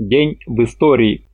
День в истории.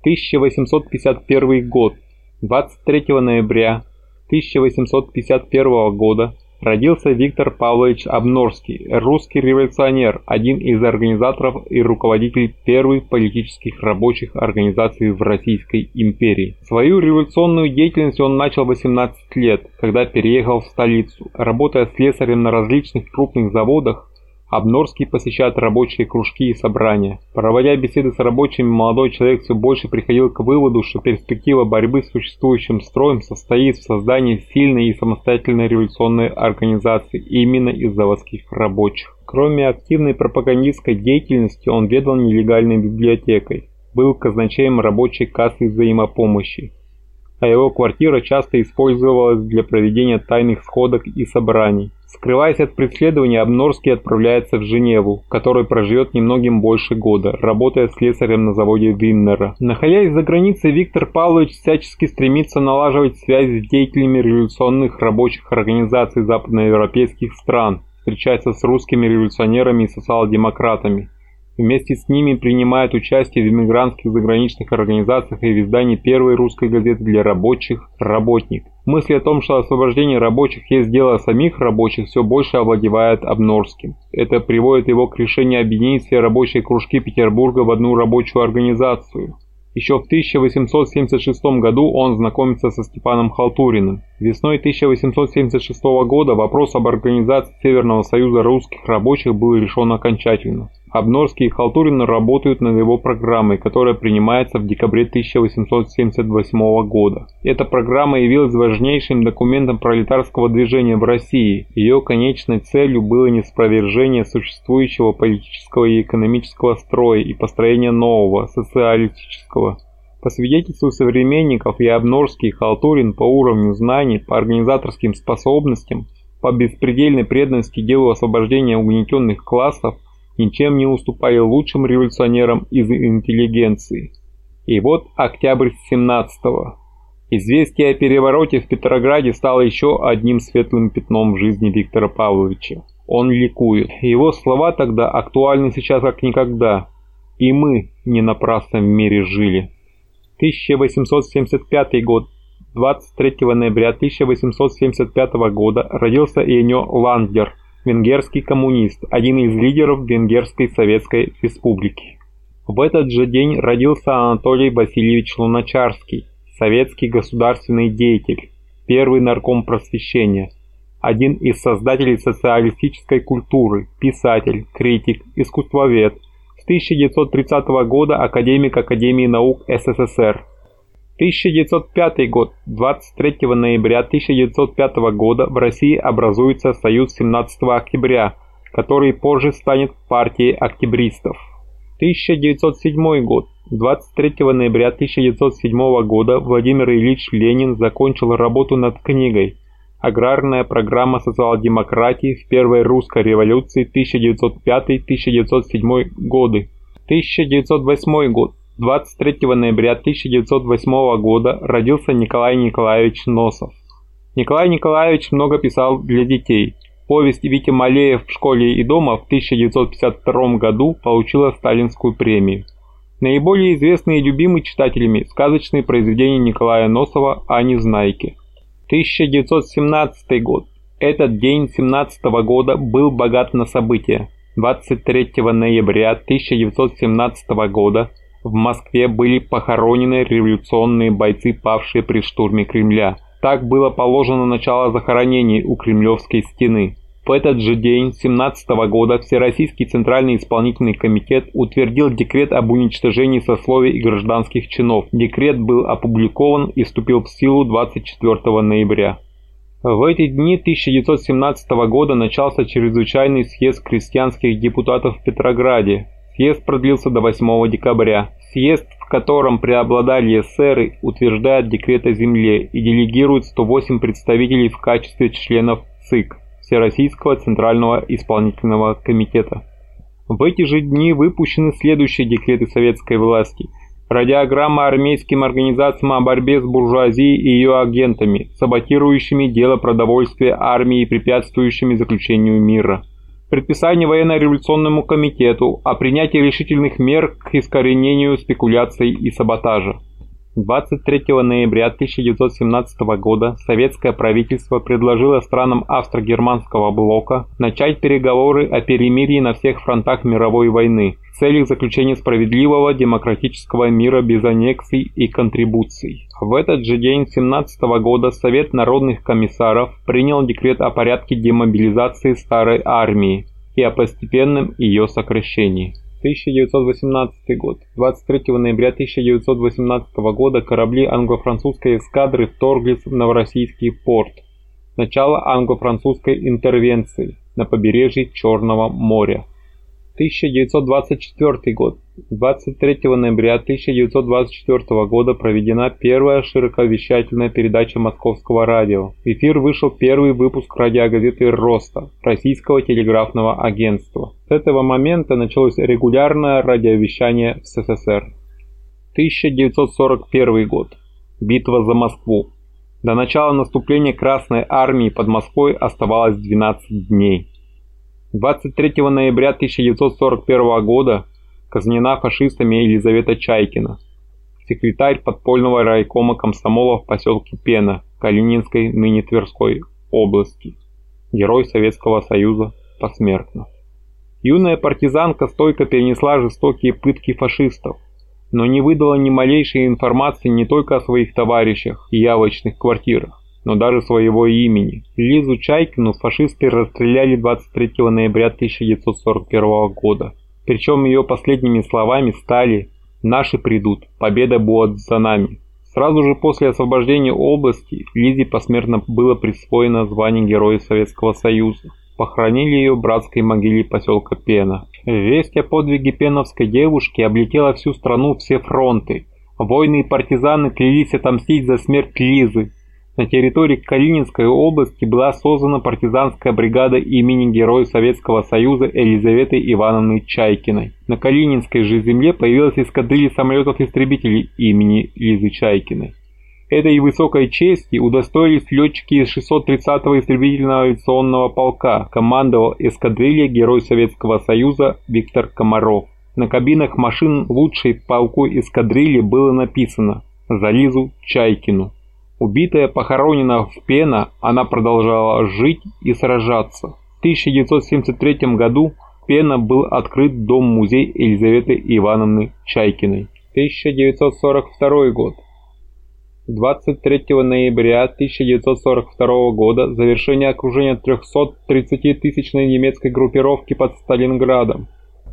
1851 год. 23 ноября 1851 года родился Виктор Павлович Обнорский, русский революционер, один из организаторов и руководителей первых политических рабочих организаций в Российской империи. Свою революционную деятельность он начал 18 лет, когда переехал в столицу. Работая слесарем на различных крупных заводах, Обнорский посещает рабочие кружки и собрания. Проводя беседы с рабочими, молодой человек все больше приходил к выводу, что перспектива борьбы с существующим строем состоит в создании сильной и самостоятельной революционной организации именно из заводских рабочих. Кроме активной пропагандистской деятельности, он ведал нелегальной библиотекой, был казначеем рабочей кассы взаимопомощи, а его квартира часто использовалась для проведения тайных сходок и собраний. Скрываясь от преследования, Обнорский отправляется в Женеву, в которой проживет немногим больше года, работая слесарем на заводе Виннера. Находясь за границей, Виктор Павлович всячески стремится налаживать связи с деятелями революционных рабочих организаций западноевропейских стран, встречается с русскими революционерами и социал-демократами. Вместе с ними принимает участие в иммигрантских заграничных организациях и в издании первой русской газеты для рабочих «Работник». Мысль о том, что освобождение рабочих есть дело самих рабочих, все больше овладевает Обнорским. Это приводит его к решению объединить все рабочие кружки Петербурга в одну рабочую организацию. Еще в 1876 году он знакомится со Степаном Халтуриным. Весной 1876 года вопрос об организации Северного союза русских рабочих был решен окончательно. Обнорский и Халтурин работают над его программой, которая принимается в декабре 1878 года. Эта программа явилась важнейшим документом пролетарского движения в России. Ее конечной целью было неспровержение существующего политического и экономического строя и построение нового, социалистического. По свидетельству современников и Обнорский и Халтурин по уровню знаний, по организаторским способностям, по беспредельной преданности делу освобождения угнетенных классов – ничем не уступали лучшим революционерам из интеллигенции. И вот октябрь 17-го. Известие о перевороте в Петрограде стало еще одним светлым пятном в жизни Виктора Павловича. Он ликует. Его слова тогда актуальны сейчас как никогда. И мы не напрасно в мире жили. 1875 год. 23 ноября 1875 года родился Эньо Ландер, венгерский коммунист, один из лидеров Венгерской Советской Республики. В этот же день родился Анатолий Васильевич Луначарский, советский государственный деятель, первый нарком просвещения, один из создателей социалистической культуры, писатель, критик, искусствовед, 1930 года академик Академии наук СССР, 1905 год. 23 ноября 1905 года в России образуется Союз 17 октября, который позже станет партией октябристов. 1907 год. 23 ноября 1907 года Владимир Ильич Ленин закончил работу над книгой «Аграрная программа социал-демократии в первой русской революции 1905-1907 годы». 1908 год. 23 ноября 1908 года родился Николай Николаевич Носов. Николай Николаевич много писал для детей. Повесть Витя Малеев в школе и дома в 1952 году получила сталинскую премию. Наиболее известные и любимые читателями сказочные произведения Николая Носова о Незнайке. 1917 год. Этот день 17 года был богат на события. 23 ноября 1917 года в Москве были похоронены революционные бойцы, павшие при штурме Кремля. Так было положено начало захоронений у Кремлевской стены. В этот же день 17 года Всероссийский Центральный Исполнительный Комитет утвердил декрет об уничтожении сословий и гражданских чинов. Декрет был опубликован и вступил в силу 24 ноября. В эти дни 1917 года начался чрезвычайный съезд крестьянских депутатов в Петрограде. Съезд продлился до 8 декабря. Съезд, в котором преобладали эсеры, утверждает декрет о земле и делегирует 108 представителей в качестве членов ЦИК Всероссийского Центрального Исполнительного Комитета. В эти же дни выпущены следующие декреты советской власти. Радиограмма армейским организациям о борьбе с буржуазией и ее агентами, саботирующими дело продовольствия армии и препятствующими заключению мира. предписание военно-революционному комитету о принятии решительных мер к искоренению спекуляций и саботажа. 23 ноября 1917 года советское правительство предложило странам австро-германского блока начать переговоры о перемирии на всех фронтах мировой войны в целях заключения справедливого демократического мира без аннексий и контрибуций. В этот же день 17 года Совет народных комиссаров принял декрет о порядке демобилизации старой армии и о постепенном ее сокращении. 1918 год. 23 ноября 1918 года корабли англо-французской эскадры вторглись в Новороссийский порт. Начало англо-французской интервенции на побережье Черного моря. 1924 год. 23 ноября 1924 года проведена первая широковещательная передача Московского радио. В эфир вышел первый выпуск радиогазеты «Роста» Российского телеграфного агентства. С этого момента началось регулярное радиовещание в СССР. 1941 год. Битва за Москву. До начала наступления Красной Армии под Москвой оставалось 12 дней. 23 ноября 1941 года казнена фашистами Елизавета Чайкина, секретарь подпольного райкома комсомола в поселке Пена Калининской, ныне Тверской области, герой Советского Союза посмертно. Юная партизанка стойко перенесла жестокие пытки фашистов, но не выдала ни малейшей информации не только о своих товарищах и явочных квартирах, но даже своего имени. Лизу Чайкину фашисты расстреляли 23 ноября 1941 года. Причем ее последними словами стали «Наши придут, победа будет за нами». Сразу же после освобождения области Лизе посмертно было присвоено звание Героя Советского Союза. Похоронили ее в братской могиле поселка Пена. Весть о подвиге пеновской девушки облетела всю страну все фронты. Войны и партизаны клялись отомстить за смерть Лизы, на территории Калининской области была создана партизанская бригада имени Героя Советского Союза Елизаветы Ивановны Чайкиной. На Калининской же земле появилась эскадрилья самолетов-истребителей имени Лизы Чайкиной. Этой высокой чести удостоились летчики из 630-го истребительного авиационного полка, командовал эскадрилья Герой Советского Союза Виктор Комаров. На кабинах машин лучшей полку эскадрильи было написано «За Лизу Чайкину». Убитая похоронена в Пена, она продолжала жить и сражаться. В 1973 году в Пена был открыт дом-музей Елизаветы Ивановны Чайкиной. 1942 год. 23 ноября 1942 года завершение окружения 330-тысячной немецкой группировки под Сталинградом.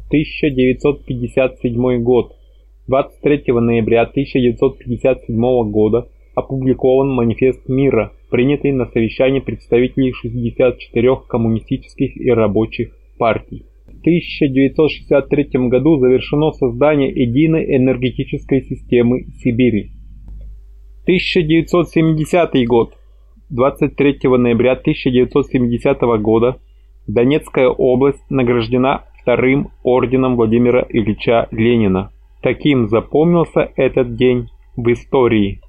1957 год. 23 ноября 1957 года опубликован манифест мира, принятый на совещании представителей 64 коммунистических и рабочих партий. В 1963 году завершено создание единой энергетической системы Сибири. 1970 год. 23 ноября 1970 года Донецкая область награждена вторым орденом Владимира Ильича Ленина. Таким запомнился этот день в истории.